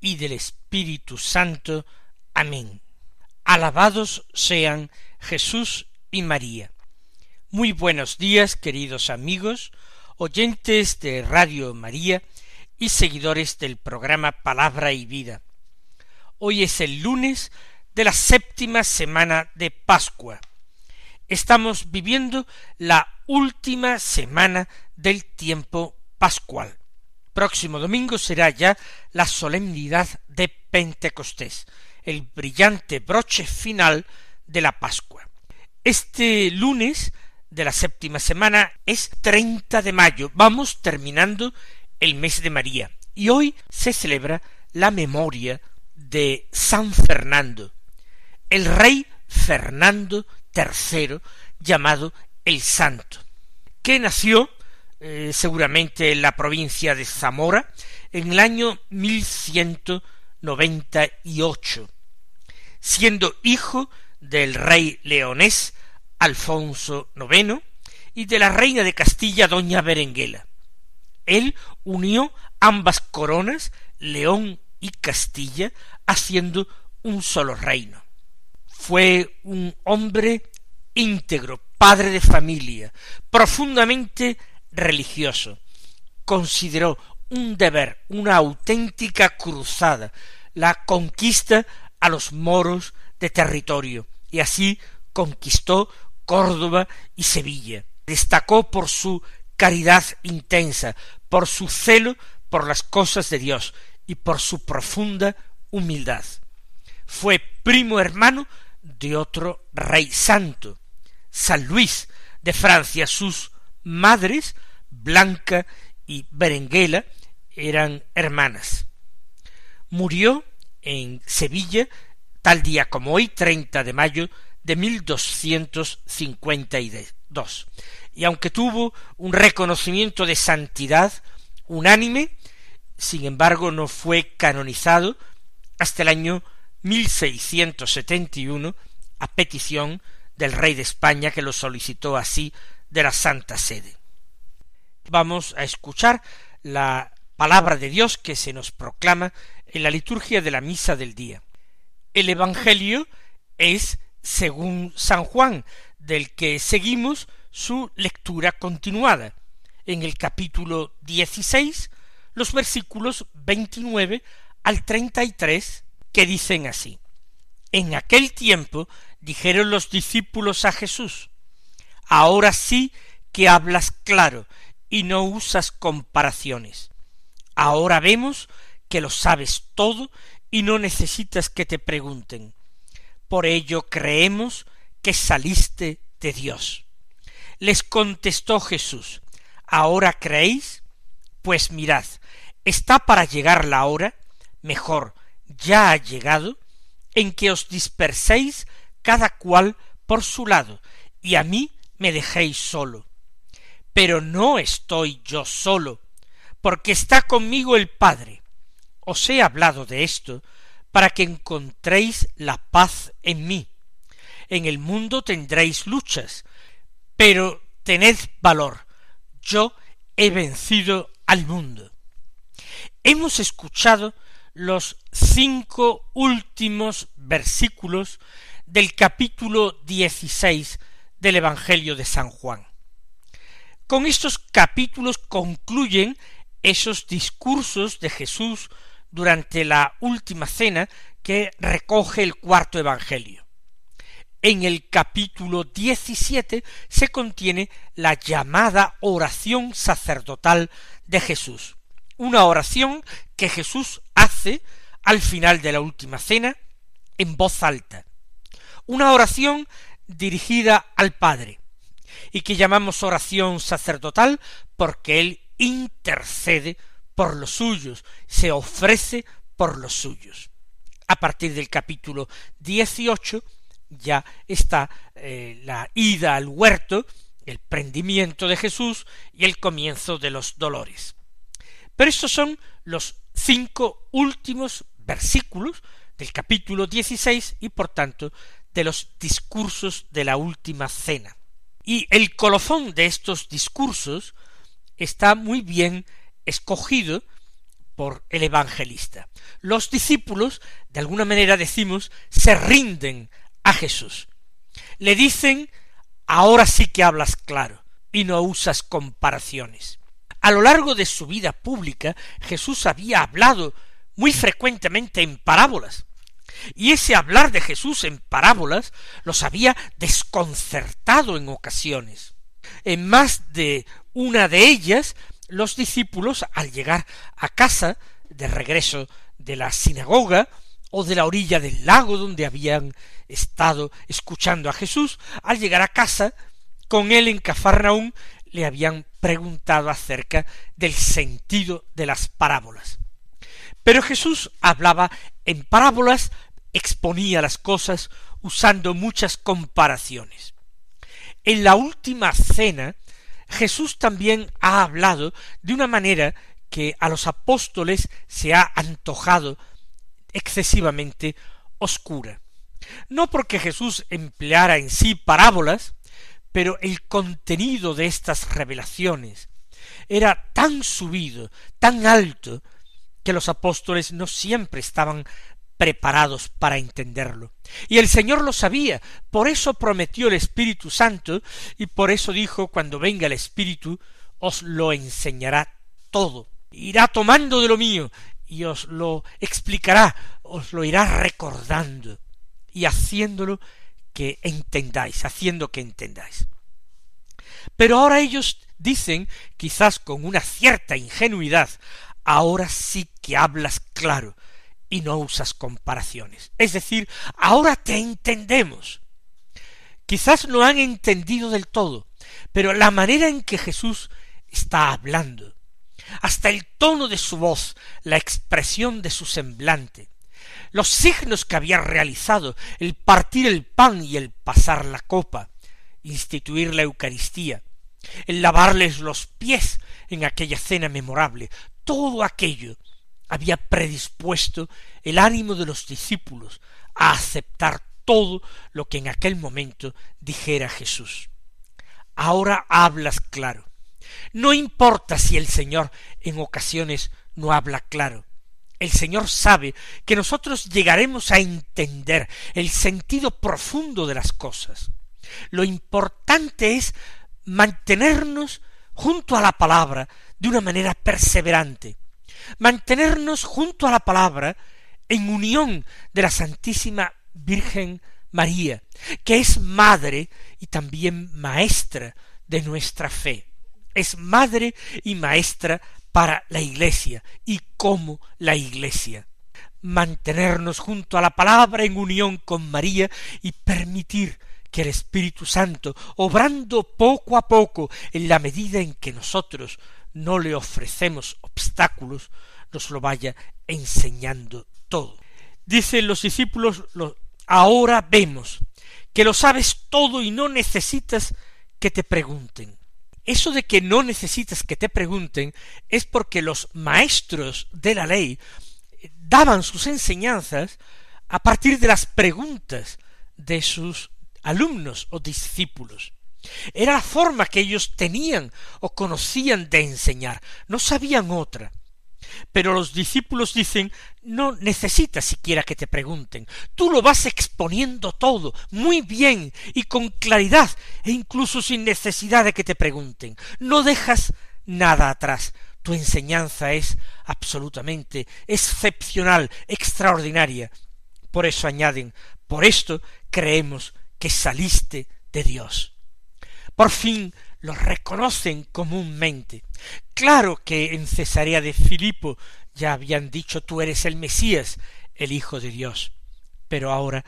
y del Espíritu Santo. Amén. Alabados sean Jesús y María. Muy buenos días, queridos amigos, oyentes de Radio María y seguidores del programa Palabra y Vida. Hoy es el lunes de la séptima semana de Pascua. Estamos viviendo la última semana del tiempo pascual. Próximo domingo será ya la solemnidad de Pentecostés, el brillante broche final de la Pascua. Este lunes de la séptima semana es 30 de mayo. Vamos terminando el mes de María. Y hoy se celebra la memoria de San Fernando, el rey Fernando III, llamado el Santo, que nació eh, seguramente en la provincia de Zamora, en el año ocho, siendo hijo del rey leonés Alfonso IX y de la reina de Castilla doña Berenguela. Él unió ambas coronas, León y Castilla, haciendo un solo reino. Fue un hombre íntegro, padre de familia, profundamente religioso, consideró un deber, una auténtica cruzada, la conquista a los moros de territorio, y así conquistó Córdoba y Sevilla. Destacó por su caridad intensa, por su celo por las cosas de Dios y por su profunda humildad. Fue primo hermano de otro rey santo, San Luis de Francia. Sus madres, Blanca y Berenguela, eran hermanas. Murió en Sevilla tal día como hoy, 30 de mayo de 1252. Y aunque tuvo un reconocimiento de santidad unánime, sin embargo no fue canonizado hasta el año 1671 a petición del rey de España que lo solicitó así de la Santa Sede. Vamos a escuchar la palabra de Dios que se nos proclama en la liturgia de la misa del día. El Evangelio es según San Juan, del que seguimos su lectura continuada. En el capítulo dieciséis, los versículos veintinueve al treinta y tres, que dicen así. En aquel tiempo dijeron los discípulos a Jesús, Ahora sí que hablas claro y no usas comparaciones. Ahora vemos que lo sabes todo y no necesitas que te pregunten. Por ello creemos que saliste de Dios. Les contestó Jesús, ¿ahora creéis? Pues mirad, está para llegar la hora, mejor, ya ha llegado, en que os disperséis cada cual por su lado, y a mí me dejéis solo. Pero no estoy yo solo, porque está conmigo el Padre. Os he hablado de esto para que encontréis la paz en mí. En el mundo tendréis luchas, pero tened valor. Yo he vencido al mundo. Hemos escuchado los cinco últimos versículos del capítulo dieciséis del Evangelio de San Juan. Con estos capítulos concluyen esos discursos de Jesús durante la última cena que recoge el cuarto Evangelio. En el capítulo diecisiete se contiene la llamada oración sacerdotal de Jesús, una oración que Jesús hace al final de la última cena en voz alta, una oración dirigida al Padre, y que llamamos oración sacerdotal porque Él intercede por los suyos, se ofrece por los suyos. A partir del capítulo 18 ya está eh, la ida al huerto, el prendimiento de Jesús y el comienzo de los dolores. Pero estos son los cinco últimos versículos del capítulo 16 y por tanto de los discursos de la última cena. Y el colofón de estos discursos está muy bien escogido por el evangelista. Los discípulos, de alguna manera decimos, se rinden a Jesús. Le dicen, ahora sí que hablas claro y no usas comparaciones. A lo largo de su vida pública, Jesús había hablado muy frecuentemente en parábolas, y ese hablar de Jesús en parábolas los había desconcertado en ocasiones. En más de una de ellas, los discípulos, al llegar a casa, de regreso de la sinagoga, o de la orilla del lago donde habían estado escuchando a Jesús, al llegar a casa, con él en Cafarnaún, le habían preguntado acerca del sentido de las parábolas. Pero Jesús hablaba en parábolas, exponía las cosas usando muchas comparaciones. En la última cena, Jesús también ha hablado de una manera que a los apóstoles se ha antojado excesivamente oscura. No porque Jesús empleara en sí parábolas, pero el contenido de estas revelaciones era tan subido, tan alto, que los apóstoles no siempre estaban preparados para entenderlo. Y el Señor lo sabía, por eso prometió el Espíritu Santo, y por eso dijo, cuando venga el Espíritu, os lo enseñará todo. Irá tomando de lo mío y os lo explicará, os lo irá recordando y haciéndolo que entendáis, haciendo que entendáis. Pero ahora ellos dicen, quizás con una cierta ingenuidad, ahora sí que hablas claro y no usas comparaciones. Es decir, ahora te entendemos. Quizás no han entendido del todo, pero la manera en que Jesús está hablando, hasta el tono de su voz, la expresión de su semblante, los signos que había realizado, el partir el pan y el pasar la copa, instituir la Eucaristía, el lavarles los pies en aquella cena memorable, todo aquello había predispuesto el ánimo de los discípulos a aceptar todo lo que en aquel momento dijera Jesús. Ahora hablas claro. No importa si el Señor en ocasiones no habla claro. El Señor sabe que nosotros llegaremos a entender el sentido profundo de las cosas. Lo importante es mantenernos junto a la palabra de una manera perseverante, mantenernos junto a la palabra en unión de la Santísima Virgen María, que es madre y también maestra de nuestra fe. Es madre y maestra para la Iglesia y como la Iglesia. Mantenernos junto a la palabra en unión con María y permitir que el Espíritu Santo, obrando poco a poco en la medida en que nosotros no le ofrecemos obstáculos, nos lo vaya enseñando todo. Dicen los discípulos, ahora vemos que lo sabes todo y no necesitas que te pregunten. Eso de que no necesitas que te pregunten es porque los maestros de la ley daban sus enseñanzas a partir de las preguntas de sus alumnos o discípulos. Era la forma que ellos tenían o conocían de enseñar, no sabían otra. Pero los discípulos dicen no necesitas siquiera que te pregunten, tú lo vas exponiendo todo muy bien y con claridad e incluso sin necesidad de que te pregunten, no dejas nada atrás, tu enseñanza es absolutamente excepcional, extraordinaria. Por eso añaden, por esto creemos que saliste de Dios. Por fin lo reconocen comúnmente. Claro que en Cesarea de Filipo ya habían dicho tú eres el Mesías, el Hijo de Dios. Pero ahora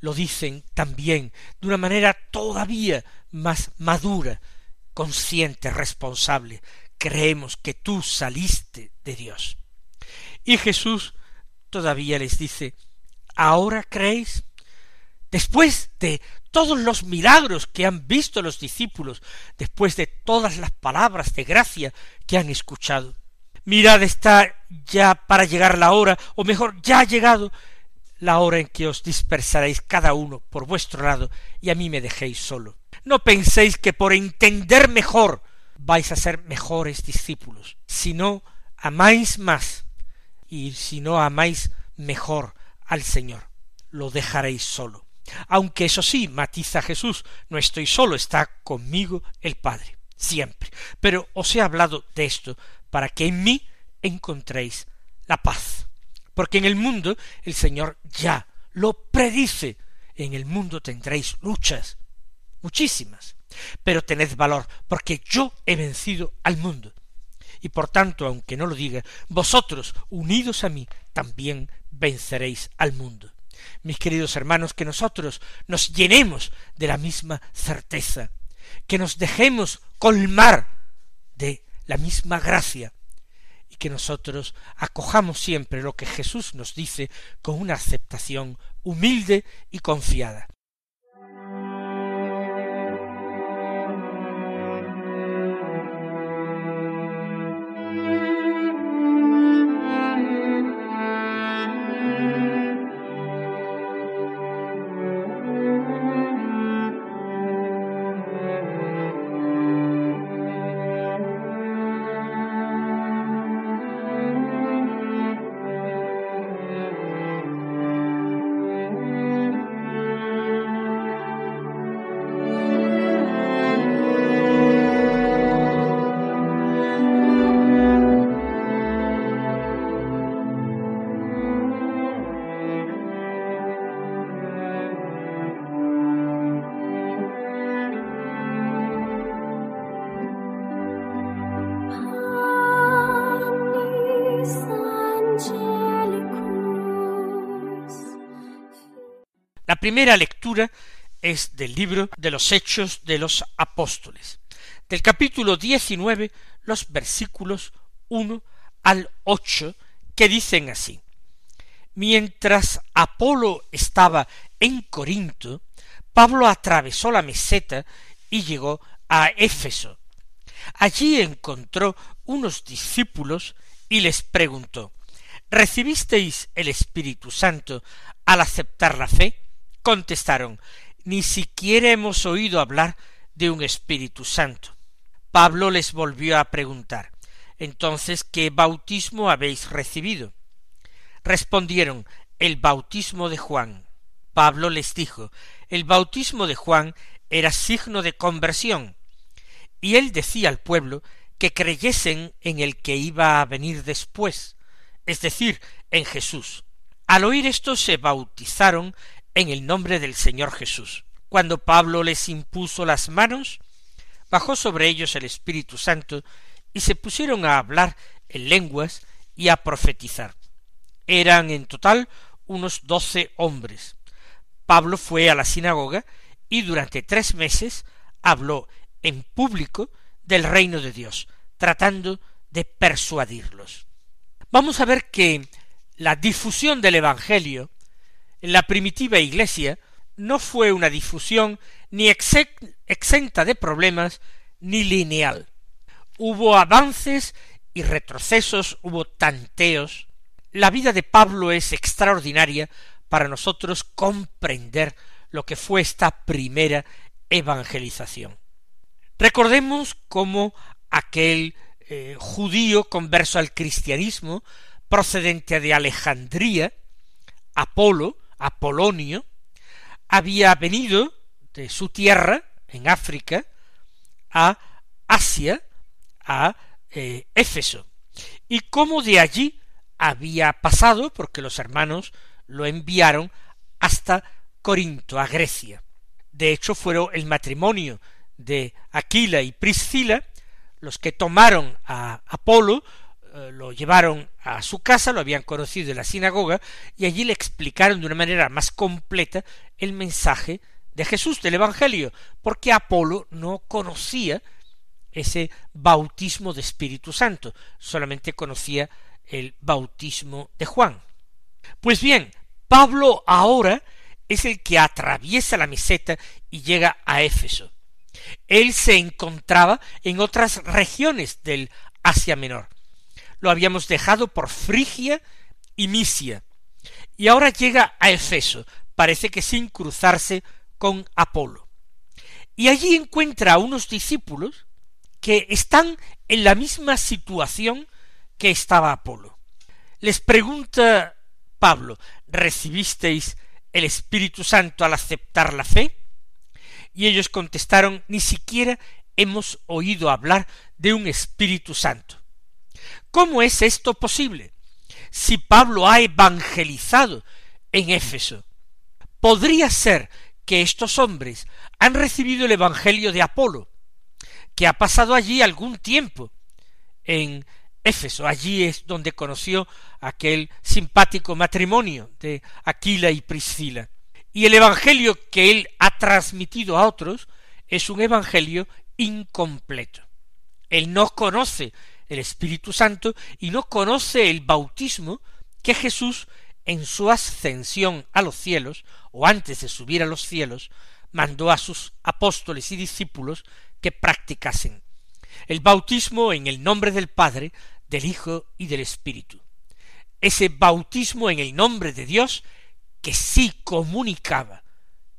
lo dicen también de una manera todavía más madura, consciente, responsable. Creemos que tú saliste de Dios. Y Jesús todavía les dice, ¿Ahora creéis? Después de todos los milagros que han visto los discípulos, después de todas las palabras de gracia que han escuchado. Mirad, está ya para llegar la hora, o mejor, ya ha llegado la hora en que os dispersaréis cada uno por vuestro lado y a mí me dejéis solo. No penséis que por entender mejor vais a ser mejores discípulos, si no amáis más y si no amáis mejor al Señor, lo dejaréis solo. Aunque eso sí, matiza Jesús, no estoy solo, está conmigo el Padre, siempre. Pero os he hablado de esto para que en mí encontréis la paz. Porque en el mundo el Señor ya lo predice. En el mundo tendréis luchas, muchísimas. Pero tened valor, porque yo he vencido al mundo. Y por tanto, aunque no lo diga, vosotros, unidos a mí, también venceréis al mundo mis queridos hermanos, que nosotros nos llenemos de la misma certeza, que nos dejemos colmar de la misma gracia, y que nosotros acojamos siempre lo que Jesús nos dice con una aceptación humilde y confiada. Primera lectura es del libro de los Hechos de los Apóstoles, del capítulo diecinueve, los versículos uno al ocho, que dicen así Mientras Apolo estaba en Corinto, Pablo atravesó la meseta y llegó a Éfeso. Allí encontró unos discípulos y les preguntó ¿Recibisteis el Espíritu Santo al aceptar la fe? Contestaron, ni siquiera hemos oído hablar de un Espíritu Santo. Pablo les volvió a preguntar, entonces, ¿qué bautismo habéis recibido? Respondieron, el bautismo de Juan. Pablo les dijo, el bautismo de Juan era signo de conversión, y él decía al pueblo que creyesen en el que iba a venir después, es decir, en Jesús. Al oír esto se bautizaron en el nombre del Señor Jesús. Cuando Pablo les impuso las manos, bajó sobre ellos el Espíritu Santo y se pusieron a hablar en lenguas y a profetizar. Eran en total unos doce hombres. Pablo fue a la sinagoga y durante tres meses habló en público del reino de Dios, tratando de persuadirlos. Vamos a ver que la difusión del Evangelio en la primitiva Iglesia no fue una difusión ni exenta de problemas ni lineal. Hubo avances y retrocesos, hubo tanteos. La vida de Pablo es extraordinaria para nosotros comprender lo que fue esta primera evangelización. Recordemos cómo aquel eh, judío converso al cristianismo, procedente de Alejandría, Apolo, Apolonio, había venido de su tierra, en África, a Asia, a eh, Éfeso, y cómo de allí había pasado, porque los hermanos lo enviaron hasta Corinto, a Grecia. De hecho, fueron el matrimonio de Aquila y Priscila los que tomaron a Apolo lo llevaron a su casa, lo habían conocido en la sinagoga, y allí le explicaron de una manera más completa el mensaje de Jesús, del Evangelio, porque Apolo no conocía ese bautismo de Espíritu Santo, solamente conocía el bautismo de Juan. Pues bien, Pablo ahora es el que atraviesa la meseta y llega a Éfeso. Él se encontraba en otras regiones del Asia Menor. Lo habíamos dejado por Frigia y Misia. Y ahora llega a Efeso, parece que sin cruzarse con Apolo. Y allí encuentra a unos discípulos que están en la misma situación que estaba Apolo. Les pregunta Pablo, ¿recibisteis el Espíritu Santo al aceptar la fe? Y ellos contestaron, ni siquiera hemos oído hablar de un Espíritu Santo. ¿Cómo es esto posible? Si Pablo ha evangelizado en Éfeso, podría ser que estos hombres han recibido el Evangelio de Apolo, que ha pasado allí algún tiempo en Éfeso. Allí es donde conoció aquel simpático matrimonio de Aquila y Priscila. Y el Evangelio que él ha transmitido a otros es un Evangelio incompleto. Él no conoce el Espíritu Santo y no conoce el bautismo que Jesús en su ascensión a los cielos, o antes de subir a los cielos, mandó a sus apóstoles y discípulos que practicasen el bautismo en el nombre del Padre, del Hijo y del Espíritu. Ese bautismo en el nombre de Dios que sí comunicaba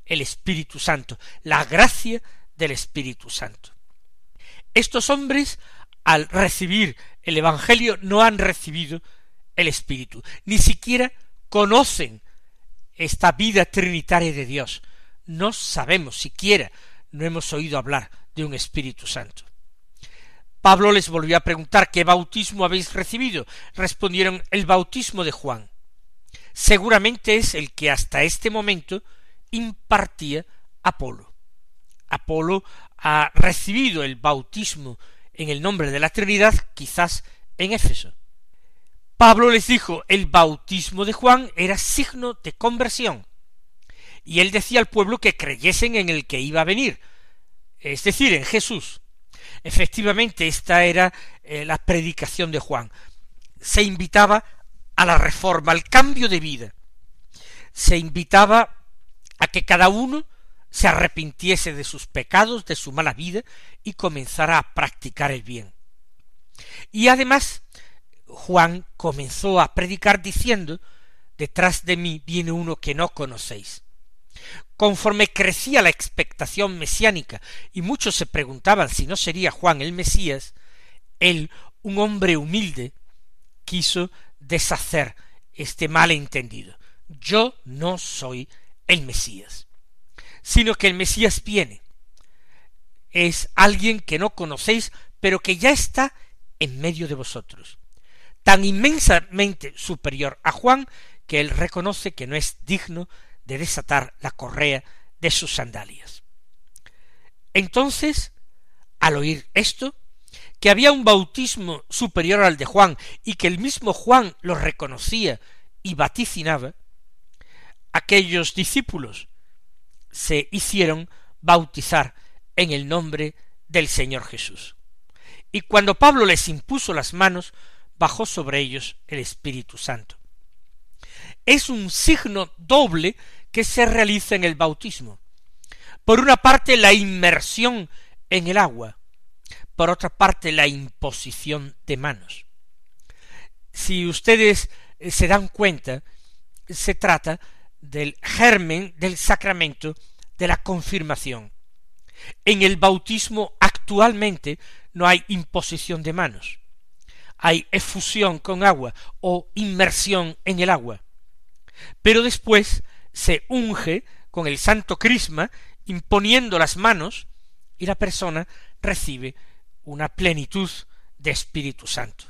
el Espíritu Santo, la gracia del Espíritu Santo. Estos hombres, al recibir el Evangelio, no han recibido el Espíritu, ni siquiera conocen esta vida trinitaria de Dios. No sabemos siquiera, no hemos oído hablar de un Espíritu Santo. Pablo les volvió a preguntar ¿qué bautismo habéis recibido? Respondieron el bautismo de Juan. Seguramente es el que hasta este momento impartía Apolo. Apolo ha recibido el bautismo en el nombre de la Trinidad quizás en Éfeso. Pablo les dijo el bautismo de Juan era signo de conversión, y él decía al pueblo que creyesen en el que iba a venir, es decir, en Jesús. Efectivamente, esta era eh, la predicación de Juan. Se invitaba a la reforma, al cambio de vida. Se invitaba a que cada uno se arrepintiese de sus pecados, de su mala vida, y comenzara a practicar el bien. Y además, Juan comenzó a predicar diciendo, Detrás de mí viene uno que no conocéis. Conforme crecía la expectación mesiánica y muchos se preguntaban si no sería Juan el Mesías, él, un hombre humilde, quiso deshacer este malentendido. Yo no soy el Mesías, sino que el Mesías viene. Es alguien que no conocéis, pero que ya está en medio de vosotros, tan inmensamente superior a Juan que él reconoce que no es digno de desatar la correa de sus sandalias. Entonces, al oír esto, que había un bautismo superior al de Juan y que el mismo Juan lo reconocía y vaticinaba, aquellos discípulos se hicieron bautizar en el nombre del Señor Jesús. Y cuando Pablo les impuso las manos, bajó sobre ellos el Espíritu Santo. Es un signo doble que se realiza en el bautismo. Por una parte, la inmersión en el agua, por otra parte, la imposición de manos. Si ustedes eh, se dan cuenta, se trata del germen del sacramento de la confirmación. En el bautismo actualmente no hay imposición de manos, hay efusión con agua o inmersión en el agua. Pero después se unge con el santo crisma, imponiendo las manos, y la persona recibe una plenitud de Espíritu Santo.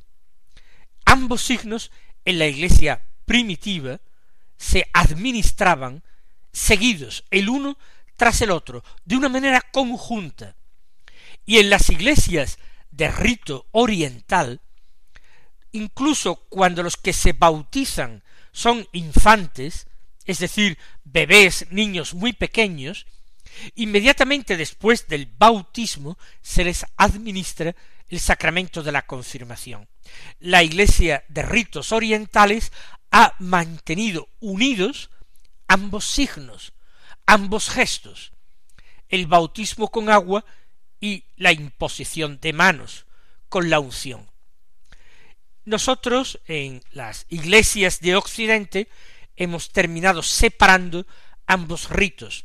Ambos signos en la iglesia primitiva se administraban seguidos el uno tras el otro, de una manera conjunta. Y en las iglesias de rito oriental, incluso cuando los que se bautizan son infantes, es decir, bebés, niños muy pequeños, inmediatamente después del bautismo se les administra el sacramento de la confirmación. La Iglesia de ritos orientales ha mantenido unidos ambos signos, ambos gestos, el bautismo con agua y la imposición de manos con la unción. Nosotros en las iglesias de Occidente hemos terminado separando ambos ritos,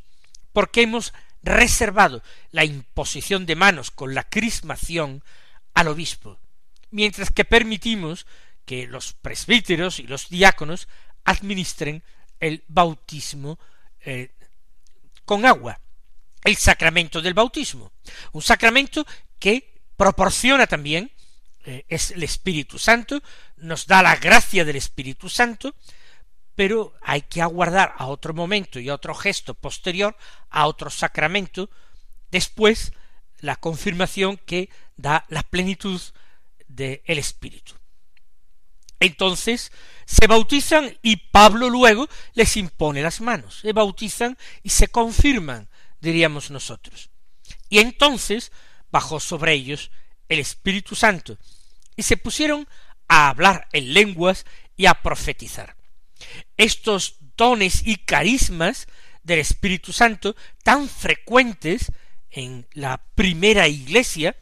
porque hemos reservado la imposición de manos con la crismación al obispo, mientras que permitimos que los presbíteros y los diáconos administren el bautismo eh, con agua, el sacramento del bautismo, un sacramento que proporciona también eh, es el Espíritu Santo, nos da la gracia del Espíritu Santo, pero hay que aguardar a otro momento y a otro gesto posterior, a otro sacramento, después la confirmación que da la plenitud del Espíritu. Entonces se bautizan y Pablo luego les impone las manos, se bautizan y se confirman, diríamos nosotros. Y entonces bajó sobre ellos el Espíritu Santo y se pusieron a hablar en lenguas y a profetizar. Estos dones y carismas del Espíritu Santo tan frecuentes en la primera iglesia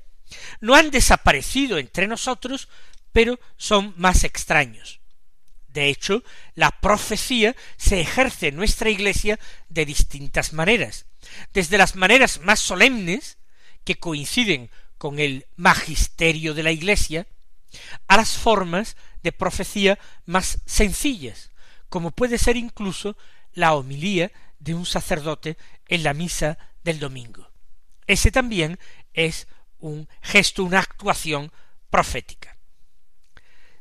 no han desaparecido entre nosotros pero son más extraños. De hecho, la profecía se ejerce en nuestra Iglesia de distintas maneras, desde las maneras más solemnes, que coinciden con el magisterio de la Iglesia, a las formas de profecía más sencillas, como puede ser incluso la homilía de un sacerdote en la misa del domingo. Ese también es un gesto, una actuación profética.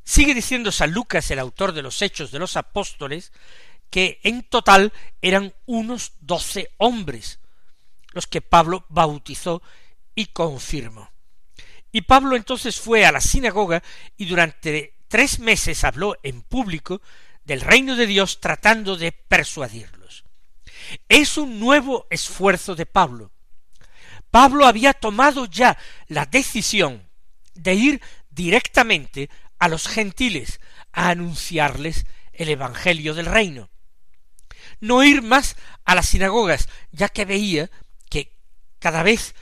Sigue diciendo San Lucas, el autor de los Hechos de los Apóstoles, que en total eran unos doce hombres los que Pablo bautizó y confirmó. Y Pablo entonces fue a la sinagoga y durante tres meses habló en público del reino de Dios tratando de persuadirlos. Es un nuevo esfuerzo de Pablo. Pablo había tomado ya la decisión de ir directamente a los gentiles a anunciarles el Evangelio del reino. No ir más a las sinagogas, ya que veía que cada vez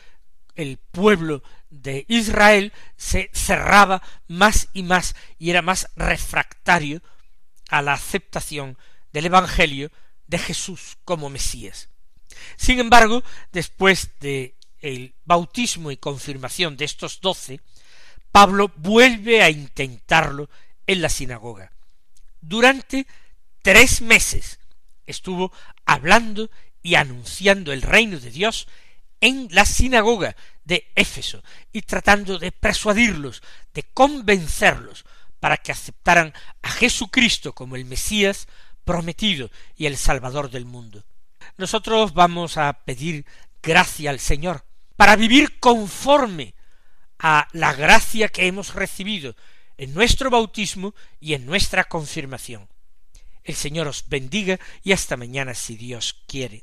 el pueblo de Israel se cerraba más y más y era más refractario a la aceptación del Evangelio de Jesús como Mesías. Sin embargo, después de el bautismo y confirmación de estos doce, Pablo vuelve a intentarlo en la sinagoga. Durante tres meses estuvo hablando y anunciando el reino de Dios en la sinagoga de Éfeso y tratando de persuadirlos, de convencerlos para que aceptaran a Jesucristo como el Mesías prometido y el Salvador del mundo. Nosotros vamos a pedir gracia al Señor para vivir conforme a la gracia que hemos recibido en nuestro bautismo y en nuestra confirmación. El Señor os bendiga y hasta mañana si Dios quiere.